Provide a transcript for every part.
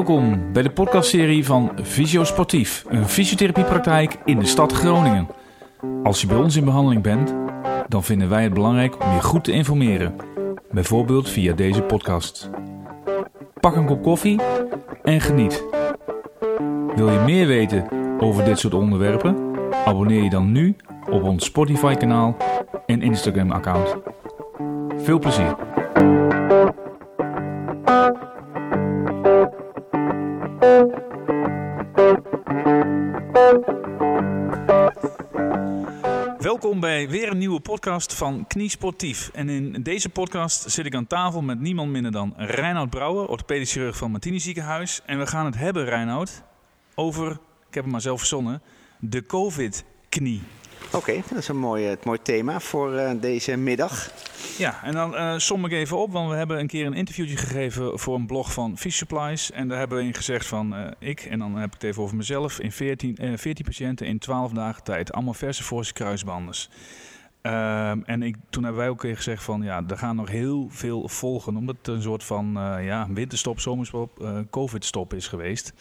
Welkom bij de podcastserie van Visio Sportief, een fysiotherapiepraktijk in de stad Groningen. Als je bij ons in behandeling bent, dan vinden wij het belangrijk om je goed te informeren, bijvoorbeeld via deze podcast. Pak een kop koffie en geniet. Wil je meer weten over dit soort onderwerpen? Abonneer je dan nu op ons Spotify-kanaal en Instagram-account. Veel plezier! Welkom bij weer een nieuwe podcast van Knie Sportief. En in deze podcast zit ik aan tafel met niemand minder dan Reinoud Brouwer, orthopedisch chirurg van Martini Ziekenhuis. En we gaan het hebben, Reinoud, over, ik heb het maar zelf verzonnen, de COVID-knie. Oké, dat is een mooi, het mooi thema voor uh, deze middag. Ja, en dan uh, som ik even op, want we hebben een keer een interviewtje gegeven voor een blog van Fish Supplies. En daar hebben we in gezegd van uh, ik, en dan heb ik het even over mezelf, in 14, 14 patiënten in 12 dagen tijd. Allemaal verse forse kruisbandes. Ehm, en ik, toen hebben wij ook weer gezegd van ja, er gaan nog heel veel volgen. Omdat het een soort van ja, winterstop, zomerstop, covid-stop is geweest.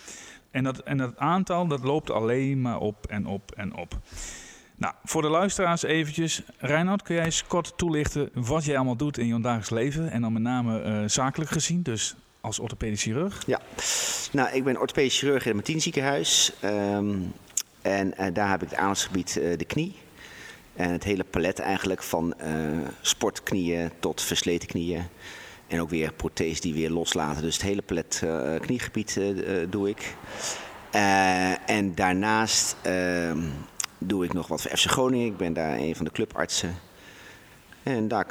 En dat, en dat aantal dat loopt alleen maar op en op en op. Nou, voor de luisteraars eventjes. Reinoud, kun jij eens kort toelichten wat jij allemaal doet in je dagelijks leven? En dan met name uh, zakelijk gezien, dus als orthopedisch chirurg. Ja, nou, ik ben orthopedisch chirurg in het Martien ziekenhuis. Um, en uh, daar heb ik het aandachtsgebied uh, de knie. En het hele palet eigenlijk van sportknieën tot versleten knieën. En ook weer protheses die weer loslaten. Dus het hele palet kniegebied doe ik. en daarnaast ehm, doe ik nog wat voor FC Groningen. Ik ben daar een van de clubartsen. En daar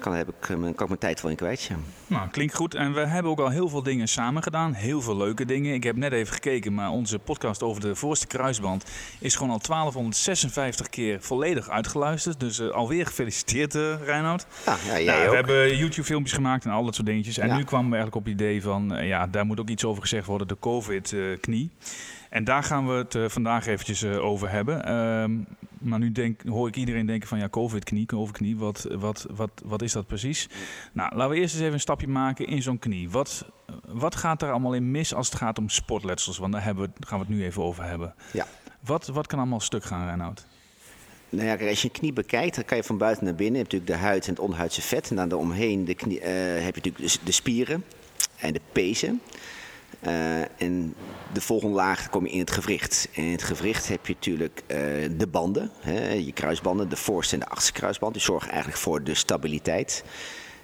kan, heb ik, kan ik mijn tijd wel in kwijt. Ja. Nou, klinkt goed. En we hebben ook al heel veel dingen samen gedaan. Heel veel leuke dingen. Ik heb net even gekeken, maar onze podcast over de voorste kruisband is gewoon al 1256 keer volledig uitgeluisterd. Dus uh, alweer gefeliciteerd, uh, Reinoud. Ja, ja, jij nou, we hebben YouTube-filmpjes gemaakt en al dat soort dingetjes. En ja. nu kwamen we eigenlijk op het idee van, uh, ja, daar moet ook iets over gezegd worden, de COVID-knie. En daar gaan we het uh, vandaag eventjes uh, over hebben. Uh, maar nu denk, hoor ik iedereen denken van ja, COVID-knie, COVID-knie, wat, wat, wat, wat is dat precies? Nou, laten we eerst eens even een stapje maken in zo'n knie. Wat, wat gaat er allemaal in mis als het gaat om sportletsels? Want daar hebben we, gaan we het nu even over hebben. Ja. Wat, wat kan allemaal stuk gaan, Reinoud? Nou ja, als je een knie bekijkt, dan kan je van buiten naar binnen. Je hebt natuurlijk de huid en het onderhuidse vet. En dan daaromheen de knie, uh, heb je natuurlijk de spieren en de pezen. Uh, en de volgende laag kom je in het gewricht. En in het gewricht heb je natuurlijk uh, de banden, hè, je kruisbanden, de voorste en de achterste kruisband. Die zorgen eigenlijk voor de stabiliteit.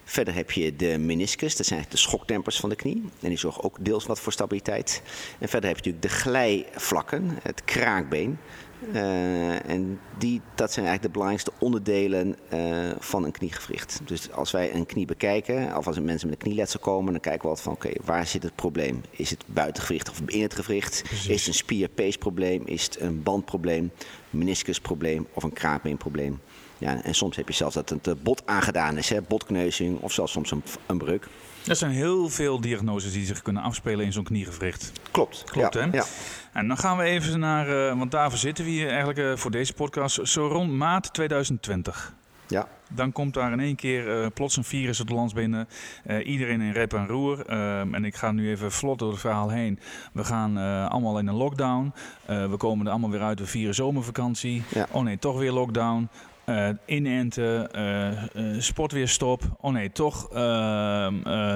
Verder heb je de meniscus, dat zijn de schokdempers van de knie. En die zorgen ook deels wat voor stabiliteit. En verder heb je natuurlijk de glijvlakken, het kraakbeen. Uh, en die, dat zijn eigenlijk de belangrijkste onderdelen uh, van een kniegewricht. Dus als wij een knie bekijken, of als mensen met een knieletsel komen, dan kijken we altijd van oké, okay, waar zit het probleem? Is het buitengewricht of in het gewricht? Precies. Is het een spierpeesprobleem? Is het een bandprobleem, meniscusprobleem of een kraakbeenprobleem? Ja, en soms heb je zelfs dat het bot aangedaan is, hè, botkneuzing of zelfs soms een, een breuk. Er zijn heel veel diagnoses die zich kunnen afspelen in zo'n kniegewricht. Klopt. Klopt, ja, hè? Ja. En dan gaan we even naar, uh, want daarvoor zitten we hier eigenlijk uh, voor deze podcast, zo rond maart 2020. Ja. Dan komt daar in één keer uh, plots een virus het land binnen. Uh, iedereen in rep en roer. Uh, en ik ga nu even vlot door het verhaal heen. We gaan allemaal in een lockdown. we komen er allemaal weer uit. We vieren zomervakantie. Ja. Oh nee, toch weer lockdown. Uh, inenten, uh, sport weer stop. Oh nee, toch.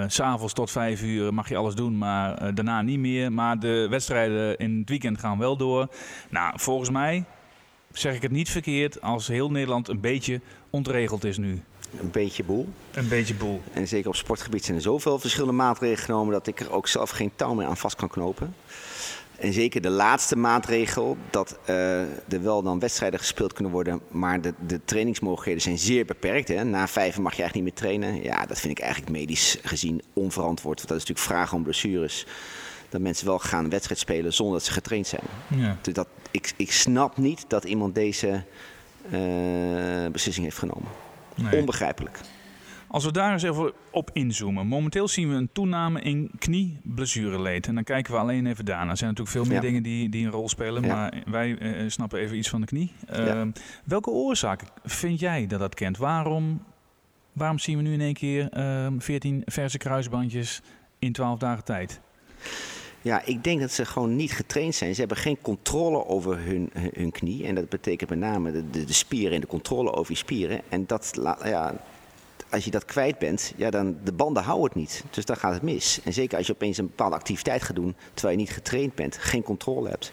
S'avonds tot vijf uur mag je alles doen, maar daarna niet meer. Maar de wedstrijden in het weekend gaan wel door. Nou, volgens mij zeg ik het niet verkeerd als heel Nederland een beetje ontregeld is nu. Een beetje boel. Een beetje boel. En zeker op sportgebied zijn er zoveel verschillende maatregelen genomen dat ik er ook zelf geen touw meer aan vast kan knopen. En zeker de laatste maatregel, dat uh, er wel dan wedstrijden gespeeld kunnen worden, maar de, de trainingsmogelijkheden zijn zeer beperkt. Hè. Na vijf mag je eigenlijk niet meer trainen. Ja, dat vind ik eigenlijk medisch gezien onverantwoord. Want dat is natuurlijk vragen om blessures. Dat mensen wel gaan wedstrijd spelen zonder dat ze getraind zijn. Ja. Dus dat, ik, ik snap niet dat iemand deze uh, beslissing heeft genomen. Nee. Onbegrijpelijk. Als we daar eens even op inzoomen. Momenteel zien we een toename in knie-blessureleed. En dan kijken we alleen even daarna. Er zijn natuurlijk veel meer Ja. dingen die, die een rol spelen. Ja. Maar wij eh, snappen even iets van de knie. Eh, Ja. Welke oorzaak vind jij dat dat kent? Waarom, waarom zien we nu in één keer eh, 14 verse kruisbandjes in 12 dagen tijd? Ja, ik denk dat ze gewoon niet getraind zijn. Ze hebben geen controle over hun, hun, knie. En dat betekent met name de, de, de, spieren en de controle over je spieren. En dat, ja, als je dat kwijt bent, ja, dan de banden houden het niet. Dus dan gaat het mis. En zeker als je opeens een bepaalde activiteit gaat doen terwijl je niet getraind bent, geen controle hebt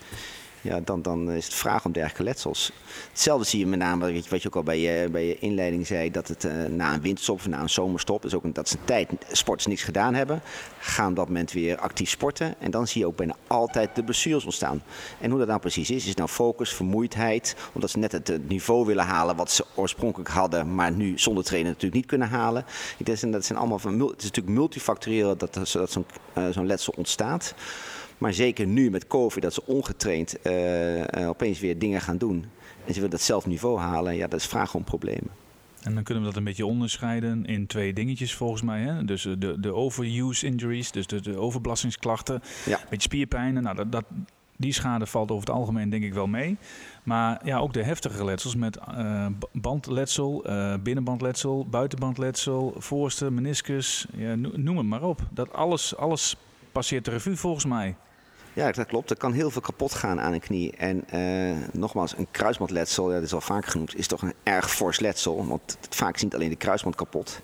ja, dan, dan is het vraag om dergelijke letsels. Hetzelfde zie je met name, wat je ook al bij je, bij je inleiding zei, dat het uh, na een winterstop of na een zomerstop, is ook dat ze een tijd sporters niks gedaan hebben, gaan op dat moment weer actief sporten. En dan zie je ook bijna altijd de blessures ontstaan. En hoe dat nou precies is, is nou focus, vermoeidheid, omdat ze net het niveau willen halen wat ze oorspronkelijk hadden, maar nu zonder trainen natuurlijk niet kunnen halen. Dat zijn, allemaal het is natuurlijk multifactorieel dat, dat zo'n uh, zo'n letsel ontstaat. Maar zeker nu met COVID, dat ze ongetraind uh, opeens weer dingen gaan doen. En ze willen dat zelf niveau halen. Ja, dat is vraag om problemen. En dan kunnen we dat een beetje onderscheiden in twee dingetjes volgens mij. Hè? Dus eh, de, de overuse injuries, dus de, de overbelastingsklachten. Ja. Beetje spierpijnen. Nou, dat, dat, die schade valt over het algemeen denk ik wel mee. Maar ja, ook de heftige letsels met uh, bandletsel, uh, binnenbandletsel, buitenbandletsel, voorste, meniscus, ja, noem het maar op. Dat alles, alles passeert de revue volgens mij. Ja, dat klopt. Er kan heel veel kapot gaan aan een knie. En uh, nogmaals, een kruisbandletsel, ja, dat is al vaak genoemd, is toch een erg fors letsel. Want vaak is niet alleen de kruisband kapot,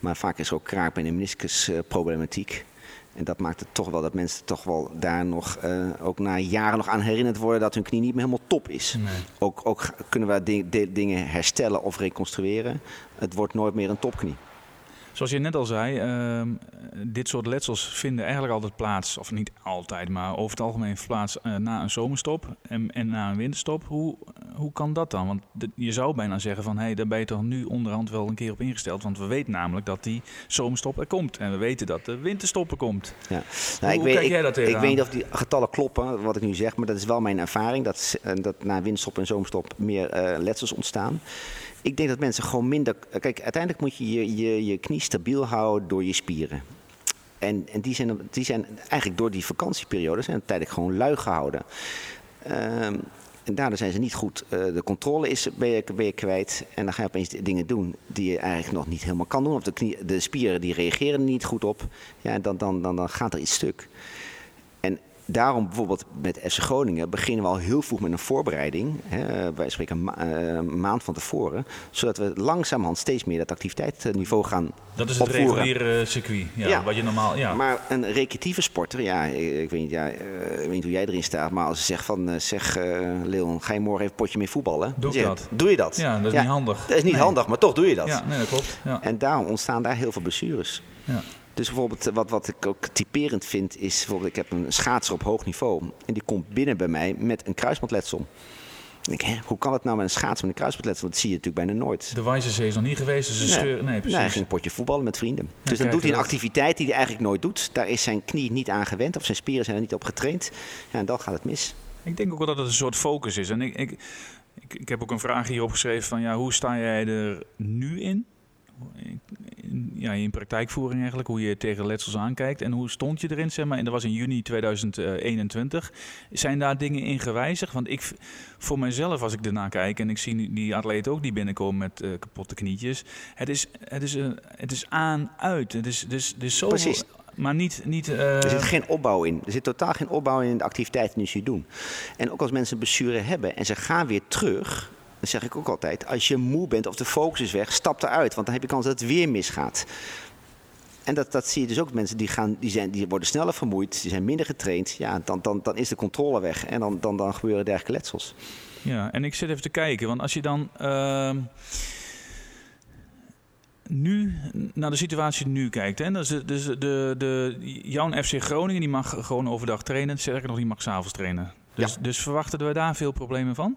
maar vaak is er ook kraakbeen en meniscusproblematiek. En dat maakt het toch wel dat mensen toch wel daar nog, uh, ook na jaren nog aan herinnerd worden dat hun knie niet meer helemaal top is. Nee. Ook, ook kunnen we dingen herstellen of reconstrueren. Het wordt nooit meer een topknie. Zoals je net al zei, uh, dit soort letsels vinden eigenlijk altijd plaats, of niet altijd, maar over het algemeen plaats uh, na een zomerstop en, en, na een winterstop. Hoe, hoe kan dat dan? Want de, je zou bijna zeggen van, hé, hey, daar ben je toch nu onderhand wel een keer op ingesteld. Want we weten namelijk dat die zomerstop er komt. En we weten dat de winterstop er komt. Ja. Nou, hoe, ik weet, kijk jij dat Ik weet niet of die getallen kloppen, wat ik nu zeg, maar dat is wel mijn ervaring. Dat, uh, dat na winterstop en zomerstop meer uh, letsels ontstaan ik denk dat mensen gewoon minder. Kijk, uiteindelijk moet je je, je, je knie stabiel houden door je spieren. En, en die, zijn, die zijn eigenlijk door die vakantieperiode zijn tijdelijk gewoon lui gehouden. Um, en daardoor zijn ze niet goed. Uh, de controle is, ben, je, ben je kwijt. En dan ga je opeens dingen doen die je eigenlijk nog niet helemaal kan doen. Of de, knie, de spieren die reageren er niet goed op. Ja, dan, dan, dan, dan gaat er iets stuk. En daarom bijvoorbeeld met FC Groningen beginnen we al heel vroeg met een voorbereiding. Hè, wij spreken een, uh, een maand van tevoren. Zodat we langzamerhand steeds meer dat activiteitsniveau gaan Dat is het reguliere circuit, ja, ja, wat je normaal... Ja. Maar een recreatieve sporter, ja, ik, weet niet, ja, uh, ik weet niet hoe jij erin staat. Maar als ze zegt van, uh, zeg Leon, ga je morgen even een potje mee voetballen? Doe zeg, dat? Doe je dat? Ja, dat is ja, niet handig. Dat is niet nee. handig, maar toch doe je dat. Ja, nee, dat klopt. Ja. En daarom ontstaan daar heel veel blessures. Ja. Dus bijvoorbeeld wat, wat ik ook typerend vind is, bijvoorbeeld ik heb een schaatser op hoog niveau en die komt binnen bij mij met een kruisbandletsel. Ik denk, hè, hoe kan het nou met een schaats met een kruisbandletsel? Dat zie je natuurlijk bijna nooit. De Wijzezee is nog niet geweest, dus een nee. scheur... Nee, precies. Nee, hij ging een potje voetballen met vrienden. Ja, dus dan doet hij een activiteit die hij eigenlijk nooit doet. Daar is zijn knie niet aan gewend of zijn spieren zijn er niet op getraind. Ja, en dan gaat het mis. Ik denk ook wel dat het een soort focus is. En ik, ik, ik, ik heb ook een vraag hier opgeschreven van, ja, hoe sta jij er nu in? Ja, in praktijkvoering eigenlijk, hoe je tegen letsels aankijkt en hoe stond je erin, zeg maar. En dat was in juni 2021. Zijn daar dingen in gewijzigd? Want ik, voor mezelf, als ik ernaar kijk en ik zie die atleten ook die binnenkomen met uh, kapotte knietjes, het is, het is, uh, het is aan, uit. Het is, dus, dus zo Precies. Maar niet... niet uh... Er zit geen opbouw in. Er zit totaal geen opbouw in de activiteiten die ze doen. En ook als mensen een blessure hebben en ze gaan weer terug dan zeg ik ook altijd, als je moe bent of de focus is weg, stap eruit. Want dan heb je kans dat het weer misgaat. En dat, dat zie je dus ook. Mensen die, gaan, die, zijn, die worden sneller vermoeid, die zijn minder getraind. Ja, dan, dan, dan is de controle weg en dan, dan, dan gebeuren dergelijke letsels. Ja, en ik zit even te kijken. Want als je dan... Uh nu naar de situatie nu kijkt. Hè? Dus, dus de, de, jouw FC Groningen die mag gewoon overdag trainen. Sterker nog, die mag s'avonds trainen. Dus, ja. dus verwachten we daar veel problemen van?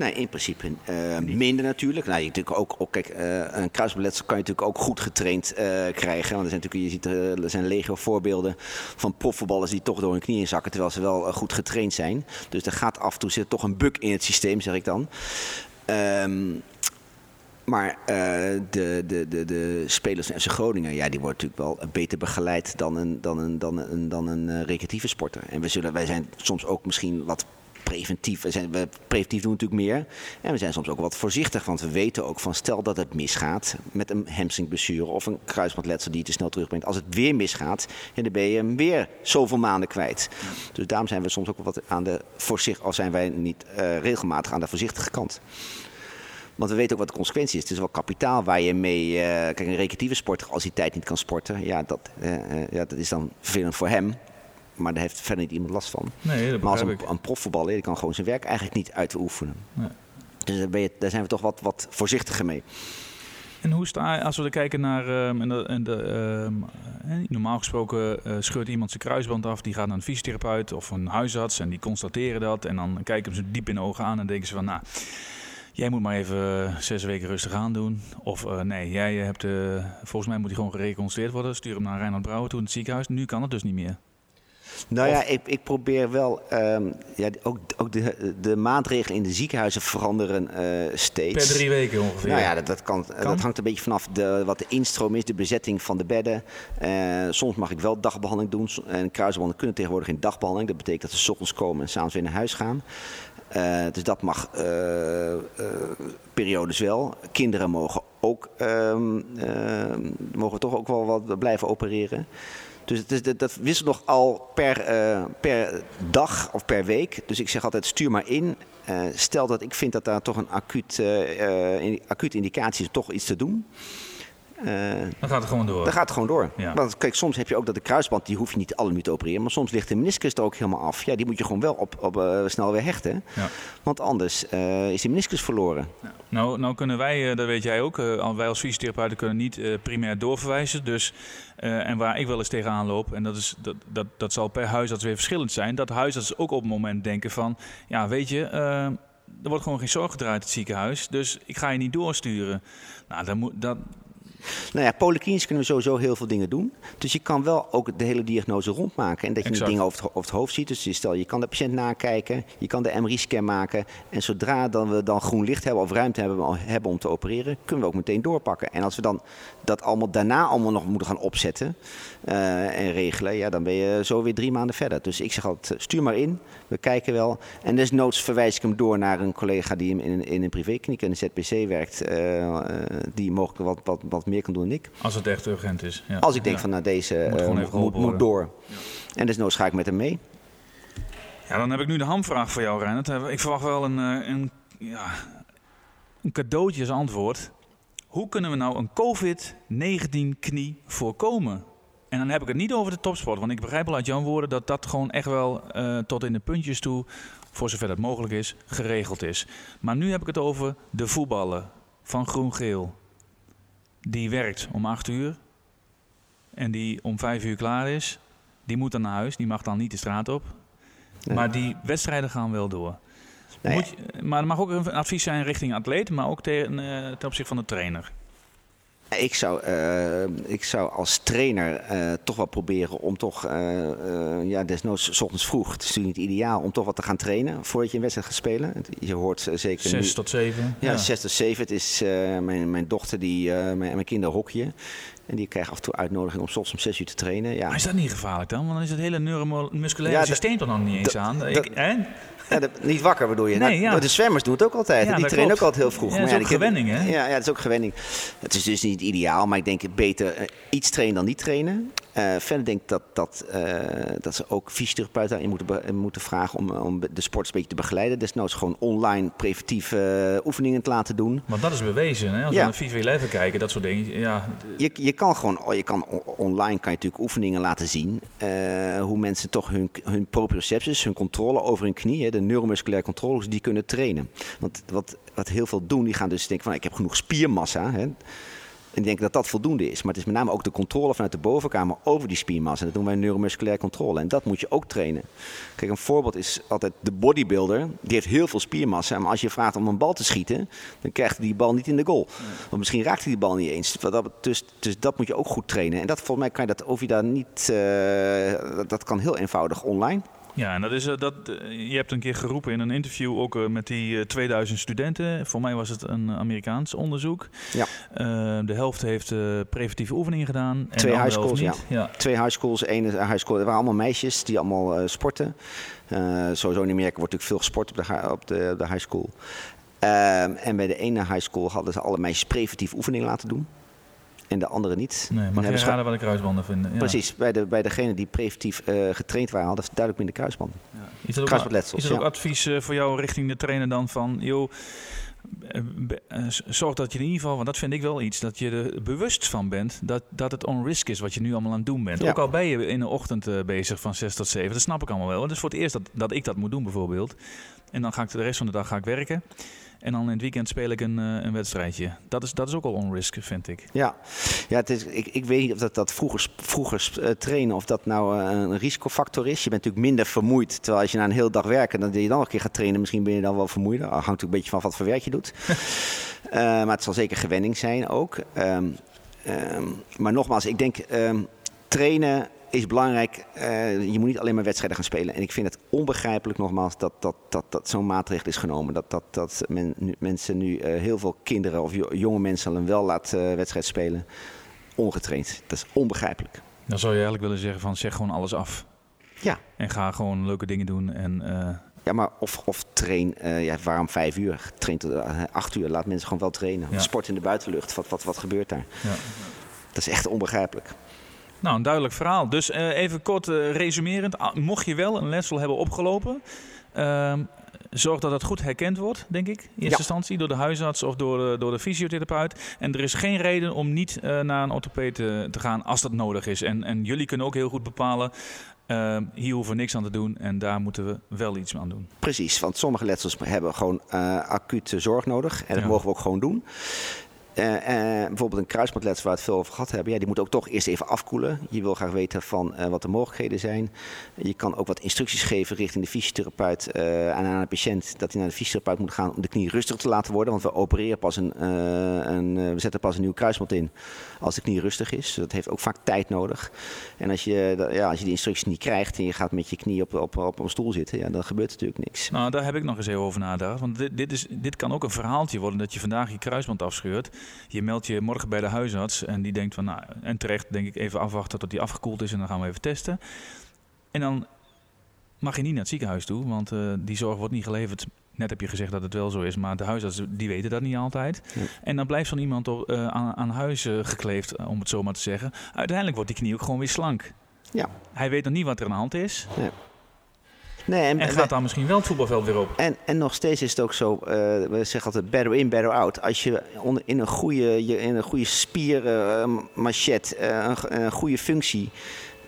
Nee, in principe uh, minder natuurlijk. Nou, je natuurlijk ook, ook kijk, uh, een kruisbeletsel kan je natuurlijk ook goed getraind uh, krijgen. Want er zijn natuurlijk, je ziet, er zijn legio voorbeelden van profvoetballers die toch door hun knieën zakken, terwijl ze wel goed getraind zijn. Dus er gaat af en toe zit toch een bug in het systeem, zeg ik dan. Um, maar de, de, de, de spelers van FC Groningen, ja, die worden natuurlijk wel beter begeleid dan een, dan een, dan een, dan een recreatieve sporter. En we zullen, wij zijn soms ook misschien wat preventief. We zijn, we, preventief doen natuurlijk meer. En we zijn soms ook wat voorzichtig, want we weten ook van stel dat het misgaat met een hamstringblessure of een kruisbandletsel die je te snel terugbrengt. Als het weer misgaat, dan ben je hem weer zoveel maanden kwijt. Dus daarom zijn we soms ook wat aan de voorzichtig, al zijn wij niet uh, regelmatig aan de voorzichtige kant. Want we weten ook wat de consequentie is. Het is wel kapitaal waar je mee. Uh, kijk, een recreatieve sporter, als hij tijd niet kan sporten, ja, dat, uh, ja, dat is dan vervelend voor hem maar daar heeft verder niet iemand last van. Nee, maar als een, een profvoetballer, die kan gewoon zijn werk eigenlijk niet uitoefenen. Nee. Dus daar, ben je, daar, zijn we toch wat, wat voorzichtiger mee. En hoe sta je, als we kijken naar, um, en de, en de, um, normaal gesproken uh, scheurt iemand zijn kruisband af, die gaat naar een fysiotherapeut of een huisarts en die constateren dat. En dan kijken ze diep in de ogen aan en denken ze van, nou, jij moet maar even zes weken rustig aan doen. Of uh, nee, jij hebt, uh, volgens mij moet hij gewoon gereconstrueerd worden. Stuur hem naar Reinhard Brouwer toe in het ziekenhuis. Nu kan het dus niet meer. Nou ja, ik, ik, probeer wel. Um, ja, ook ook de, de maatregelen in de ziekenhuizen veranderen uh, steeds. Per drie weken ongeveer. Nou ja, dat, dat, kan, dat hangt een beetje vanaf de, wat de instroom is, de bezetting van de bedden. Uh, soms mag ik wel dagbehandeling doen. En kruisbanden kunnen tegenwoordig geen dagbehandeling. Dat betekent dat ze s ochtends komen en s'avonds weer naar huis gaan. Uh, dus dat mag periodes wel. Kinderen mogen ook um, mogen toch ook wel wat blijven opereren. Dus het is, dat, wisselt nog al per, uh, per dag of per week. Dus ik zeg altijd stuur maar in. Uh, stel dat ik vind dat daar toch een acuut, uh, acute indicatie is, toch iets te doen. Uh, dan gaat het gewoon door. Dan gaat het gewoon door. Ja. Want kijk, soms heb je ook dat de kruisband, die hoef je niet alle minuten te opereren. Maar soms ligt de meniscus er ook helemaal af. Ja, die moet je gewoon wel op, op uh, snel weer hechten. Ja. Want anders uh, is die meniscus verloren. Ja. Nou, nou kunnen wij, dat weet jij ook, wij als fysiotherapeuten kunnen niet primair doorverwijzen. Dus, en waar ik wel eens tegenaan loop, en dat, is, dat, dat, dat zal per huisarts weer verschillend zijn. Dat huisarts ook op het moment denken van, ja weet je er wordt gewoon geen zorg gedraaid in het ziekenhuis. Dus ik ga je niet doorsturen. Nou, dan moet, dat, nou ja, polyklinisch kunnen we sowieso heel veel dingen doen. Dus je kan wel ook de hele diagnose rondmaken. En dat je niet dingen over het, over het, hoofd ziet. Dus stel, je kan de patiënt nakijken, je kan de MRI-scan maken. En zodra dan we dan groen licht hebben of ruimte hebben, hebben om te opereren, kunnen we ook meteen doorpakken. En als we dan dat allemaal daarna allemaal nog moeten gaan opzetten uh, en regelen, ja, dan ben je zo weer drie maanden verder. Dus ik zeg altijd, stuur maar in, we kijken wel. En desnoods verwijs ik hem door naar een collega die hem in, in een privékliniek in de ZPC werkt, uh, die mogelijk wat, wat, wat meer kan doen dan ik. Als het echt urgent is. Ja. Als ik denk van nou deze moet, uh, moet, moet door. Ja. En desnoods ga ik met hem mee. Ja, dan heb ik nu de hamvraag voor jou, Reinhard. Ik verwacht wel een, een, ja, een cadeautje als antwoord. Hoe kunnen we nou een COVID-19 knie voorkomen? En dan heb ik het niet over de topsport. Want ik begrijp al uit jouw woorden dat dat gewoon echt wel uh, tot in de puntjes toe, voor zover dat mogelijk is, geregeld is. Maar nu heb ik het over de voetballen van groen-geel. Die werkt om 8 uur en die om 5 uur klaar is. Die moet dan naar huis, die mag dan niet de straat op. Nee. Maar die wedstrijden gaan wel door. Nee. Moet je, maar er mag ook een advies zijn richting atleet, maar ook ten, uh, ten opzichte van de trainer. Ik zou, uh, ik zou als trainer uh, toch wel proberen om toch, uh, ja, desnoods s ochtends vroeg, het is natuurlijk niet ideaal, om toch wat te gaan trainen voordat je een wedstrijd gaat spelen. Je hoort zeker. Zes nu, tot zeven. Ja, zes tot zeven. Het is mijn, mijn dochter die, mijn, mijn kinderen hokje. En die krijgen af en toe uitnodiging om soms om zes uur te trainen. Ja. Maar is dat niet gevaarlijk dan? Want dan is het hele neuromusculaire ja, systeem toch nog niet eens aan. Ik, ja, de, niet wakker bedoel je? Nee, nou, ja. De zwemmers doen het ook altijd. Ja, die trainen ook altijd heel vroeg. Ja, dat is ook gewenning, hè? Ja, ja, dat is ook gewenning. Het is dus niet ideaal, maar ik denk beter uh, iets trainen dan niet trainen. Uh, verder denk ik dat, dat, uh, dat ze ook fysiotherapeuten daarin moeten, moeten vragen om, om de sporters een beetje te begeleiden. Desnoods gewoon online preventieve oefeningen te laten doen. Want dat is bewezen, hè? Als ja. we naar FIFA Leven kijken, dat soort dingen. Ja. Je, je kan gewoon, je kan online kan je natuurlijk oefeningen laten zien. hoe mensen toch hun, hun proprioceptus, hun controle over hun knie, de neuromusculaire controles, die kunnen trainen. Want wat, wat heel veel doen, die gaan dus denken van ik heb genoeg spiermassa. Hè. Die denken dat dat voldoende is. Maar het is met name ook de controle vanuit de bovenkamer over die spiermassa. Dat noemen wij neuromusculaire controle. En dat moet je ook trainen. Kijk, een voorbeeld is altijd de bodybuilder. Die heeft heel veel spiermassa. Maar als je vraagt om een bal te schieten, dan krijgt hij die bal niet in de goal. Want misschien raakt hij die bal niet eens. Dus, dus dat moet je ook goed trainen. En dat volgens mij kan je dat, of je niet, uh, dat kan heel eenvoudig online. Ja, en dat is, uh, dat, uh, je hebt een keer geroepen in een interview ook uh, met die 2000 studenten. Voor mij was het een Amerikaans onderzoek. Ja. de helft heeft preventieve oefeningen gedaan. En Twee high schools, ja. Twee high schools, één high school. Er waren allemaal meisjes die allemaal sporten. sowieso in Amerika wordt natuurlijk veel gesport op de, op de, op de high school. Ehm, en bij de ene high school hadden ze alle meisjes preventieve oefeningen laten doen. En de andere niet. Nee, En mag je raden wat de kruisbanden vinden? Ja. Precies, bij, de, bij degene die preventief eh, getraind waren, hadden ze duidelijk minder kruisbanden. Ja. Is dat ook, is dat ook advies eh, voor jou richting de trainer dan van... Joh, eh, zorg dat je in ieder geval, want dat vind ik wel iets, dat je er bewust van bent dat, dat het on-risk is wat je nu allemaal aan het doen bent. Ja. Ook al ben je in de ochtend bezig van 6 tot 7, dat snap ik allemaal wel. Het is voor het eerst dat, dat ik dat moet doen bijvoorbeeld. En dan ga ik de rest van de dag ga ik werken. En dan in het weekend speel ik een, eh, een wedstrijdje. Dat is, dat is ook al on-risk, vind ik. Ja, ja het is, ik, ik weet niet of dat, dat vroeger, vroeger eh, trainen, of dat nou eh, een risicofactor is. Je bent natuurlijk minder vermoeid. Terwijl als je na een heel dag werken, dan je dan nog een keer gaat trainen, misschien ben je dan wel vermoeider. Ah, hangt natuurlijk een beetje van wat voor werk je doet. Maar het zal zeker gewenning zijn ook. Ehm, ehm, maar nogmaals, ik denk ehm, trainen is belangrijk. Eh, je moet niet alleen maar wedstrijden gaan spelen. En ik vind het onbegrijpelijk nogmaals dat, dat, dat, dat zo'n maatregel is genomen. Dat, dat, dat men, nu, mensen nu eh, heel veel kinderen of jo- jonge mensen dan wel laten eh, wedstrijd spelen. Ongetraind. Dat is onbegrijpelijk. Dan zou je eigenlijk willen zeggen van zeg gewoon alles af. Ja. En ga gewoon leuke dingen doen. En, Ja, maar of, of train, ja, waarom vijf uur? Train tot acht uur, laat mensen gewoon wel trainen. Ja. Sport in de buitenlucht, wat, wat, wat gebeurt daar? ja. Dat is echt onbegrijpelijk. Nou, een duidelijk verhaal. Dus eh, even kort eh, resumerend. Ah, Mocht je wel een letsel hebben opgelopen, ehm, zorg dat het goed herkend wordt, denk ik. In eerste Ja. instantie door de huisarts of door de, door de fysiotherapeut. En er is geen reden om niet eh, naar een orthopeed te gaan als dat nodig is. En, en jullie kunnen ook heel goed bepalen, ehm, hier hoeven we niks aan te doen en daar moeten we wel iets aan doen. Precies, want sommige letsels hebben gewoon eh, acute zorg nodig. En dat Ja. mogen we ook gewoon doen. Eh, eh, bijvoorbeeld een kruisbandletsel waar we het veel over gehad hebben. Ja, die moet ook toch eerst even afkoelen. Je wil graag weten van eh, wat de mogelijkheden zijn. Je kan ook wat instructies geven richting de fysiotherapeut en aan de patiënt. Dat hij naar de fysiotherapeut moet gaan om de knie rustig te laten worden. Want we opereren pas een, we zetten pas een nieuw kruisband in als de knie rustig is. Dat heeft ook vaak tijd nodig. En als je, ja, als je die instructies niet krijgt en je gaat met je knie op, op, op een stoel zitten, ja, dan gebeurt natuurlijk niks. Nou, daar heb ik nog eens even over nagedacht. Want dit, dit, is, dit kan ook een verhaaltje worden dat je vandaag je kruisband afscheurt. Je meldt je morgen bij de huisarts en die denkt van, nou, en terecht denk ik even afwachten tot die afgekoeld is en dan gaan we even testen. En dan mag je niet naar het ziekenhuis toe, want eh, die zorg wordt niet geleverd. Net heb je gezegd dat het wel zo is, maar de huisartsen die weten dat niet altijd. Ja. En dan blijft zo'n iemand op, eh, aan, aan huis eh, gekleefd, om het zo maar te zeggen. Uiteindelijk wordt die knie ook gewoon weer slank. Ja. Hij weet nog niet wat er aan de hand is. Nee, en, En gaat dan misschien wel het voetbalveld weer op. En, en nog steeds is het ook zo, eh, we zeggen altijd better in, better out. Als je onder, in een goede, je, in een goede spier, eh, machet, eh, een, een goede functie.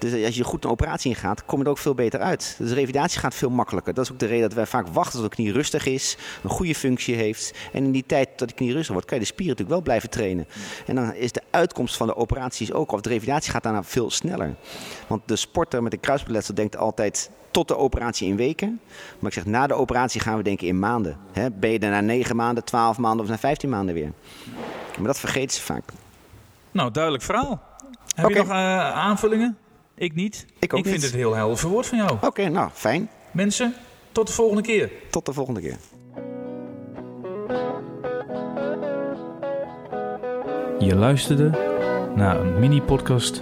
Dus als je goed een operatie ingaat, kom je er ook veel beter uit. Dus de revalidatie gaat veel makkelijker. Dat is ook de reden dat wij vaak wachten tot de knie rustig is, een goede functie heeft. En in die tijd dat de knie rustig wordt, kan je de spieren natuurlijk wel blijven trainen. En dan is de uitkomst van de operaties ook, of de revalidatie gaat daarna veel sneller. Want de sporter met een kruisbandletsel denkt altijd tot de operatie in weken. Maar ik zeg, na de operatie gaan we denken in maanden. Hè, ben je er na 9 maanden, 12 maanden of na 15 maanden weer? Maar dat vergeten ze vaak. Nou, duidelijk verhaal. Heb je nog eh, aanvullingen? Ik niet. Ik ook ik vind het heel helder verwoord van jou. Oké, nou fijn. Mensen, tot de volgende keer. Tot de volgende keer. Je luisterde naar een mini-podcast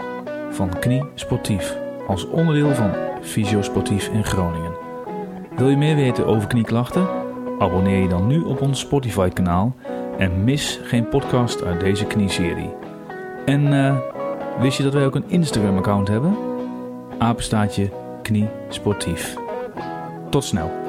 van Knie Sportief als onderdeel van Fysiosportief in Groningen. Wil je meer weten over knieklachten? Abonneer je dan nu op ons Spotify-kanaal en mis geen podcast uit deze knieserie. En eh, wist je dat wij ook een Instagram-account hebben? Apenstaatje Knie Sportief. Tot snel.